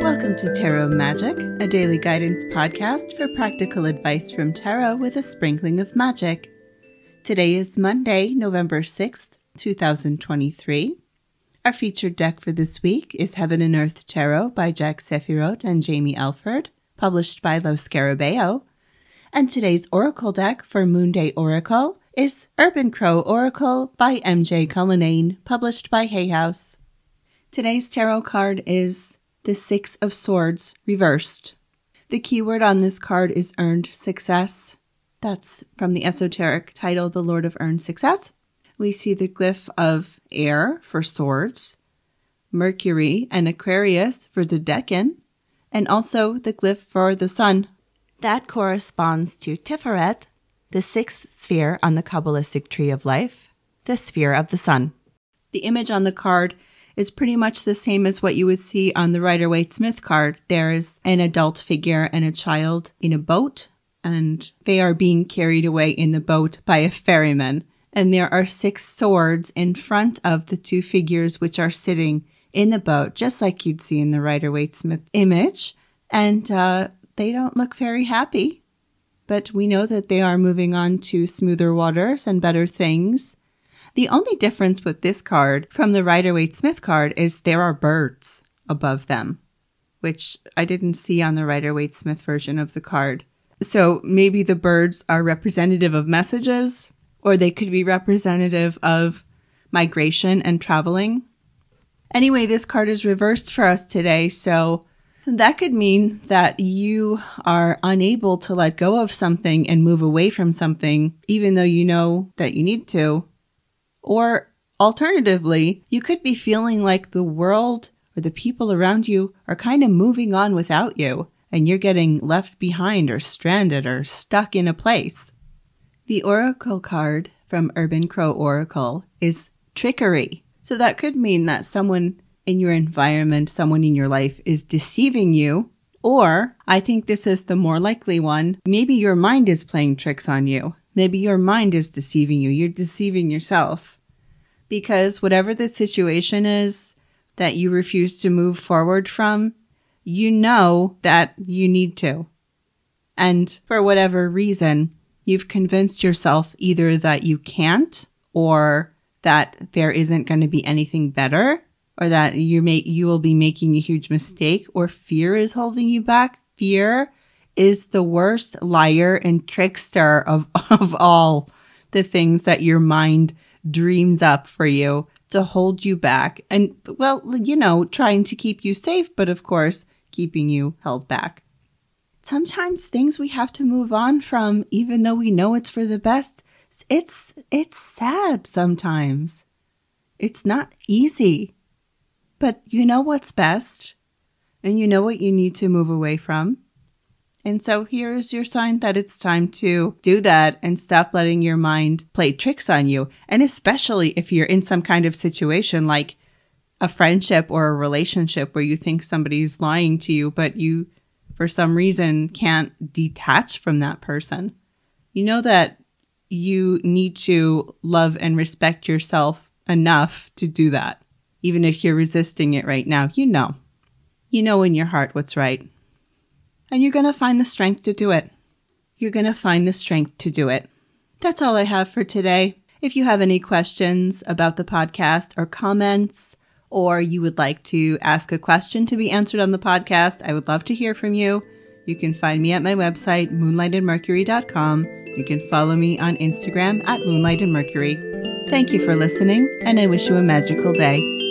Welcome to Tarot Magic, a daily guidance podcast for practical advice from tarot with a sprinkling of magic. Today is Monday, November 6th, 2023. Our featured deck for this week is Heaven and Earth Tarot by Jack Sephiroth and Jaymi Elford, published by Lo Scarabeo. And today's Oracle deck for Moonday Oracle is Urban Crow Oracle by MJ Cullinane, published by Hay House. Today's tarot card is the Six of Swords reversed. The keyword on this card is earned success. That's from the esoteric title, The Lord of Earned Success. We see the glyph of air for swords, Mercury and Aquarius for the decan, and also the glyph for the sun. That corresponds to Tiferet, the sixth sphere on the Kabbalistic tree of life, the sphere of the sun. The image on the card is pretty much the same as what you would see on the Rider Waite Smith card. There's an adult figure and a child in a boat, and they are being carried away in the boat by a ferryman. And there are six swords in front of the two figures which are sitting in the boat, just like you'd see in the Rider Waite Smith image. And uh, they don't look very happy. But we know that they are moving on to smoother waters and better things. The only difference with this card from the Rider Waite Smith card is there are birds above them, which I didn't see on the Rider Waite Smith version of the card. So maybe the birds are representative of messages, or they could be representative of migration and traveling. Anyway, this card is reversed for us today, so that could mean that you are unable to let go of something and move away from something, even though you know that you need to. Or alternatively, you could be feeling like the world or the people around you are kind of moving on without you and you're getting left behind or stranded or stuck in a place. The Oracle card from Urban Crow Oracle is trickery. So that could mean that someone in your environment, someone in your life is deceiving you. Or I think this is the more likely one. Maybe your mind is playing tricks on you. Maybe your mind is deceiving you. You're deceiving yourself. Because whatever the situation is that you refuse to move forward from, you know that you need to. And for whatever reason, you've convinced yourself either that you can't or that there isn't going to be anything better or that you may, you will be making a huge mistake or fear is holding you back. Fear is the worst liar and trickster of, of all the things that your mind dreams up for you to hold you back. And well, you know, trying to keep you safe, but of course, keeping you held back. Sometimes things we have to move on from, even though we know it's for the best, it's, it's sad sometimes. It's not easy, but you know what's best and you know what you need to move away from. And so here is your sign that it's time to do that and stop letting your mind play tricks on you. And especially if you're in some kind of situation like a friendship or a relationship where you think somebody's lying to you, but you, for some reason, can't detach from that person. You know that you need to love and respect yourself enough to do that. Even if you're resisting it right now, you know. You know in your heart what's right and you're going to find the strength to do it. You're going to find the strength to do it. That's all I have for today. If you have any questions about the podcast or comments, or you would like to ask a question to be answered on the podcast, I would love to hear from you. You can find me at my website, moonlightandmercury.com. You can follow me on Instagram at moonlightandmercury. Thank you for listening, and I wish you a magical day.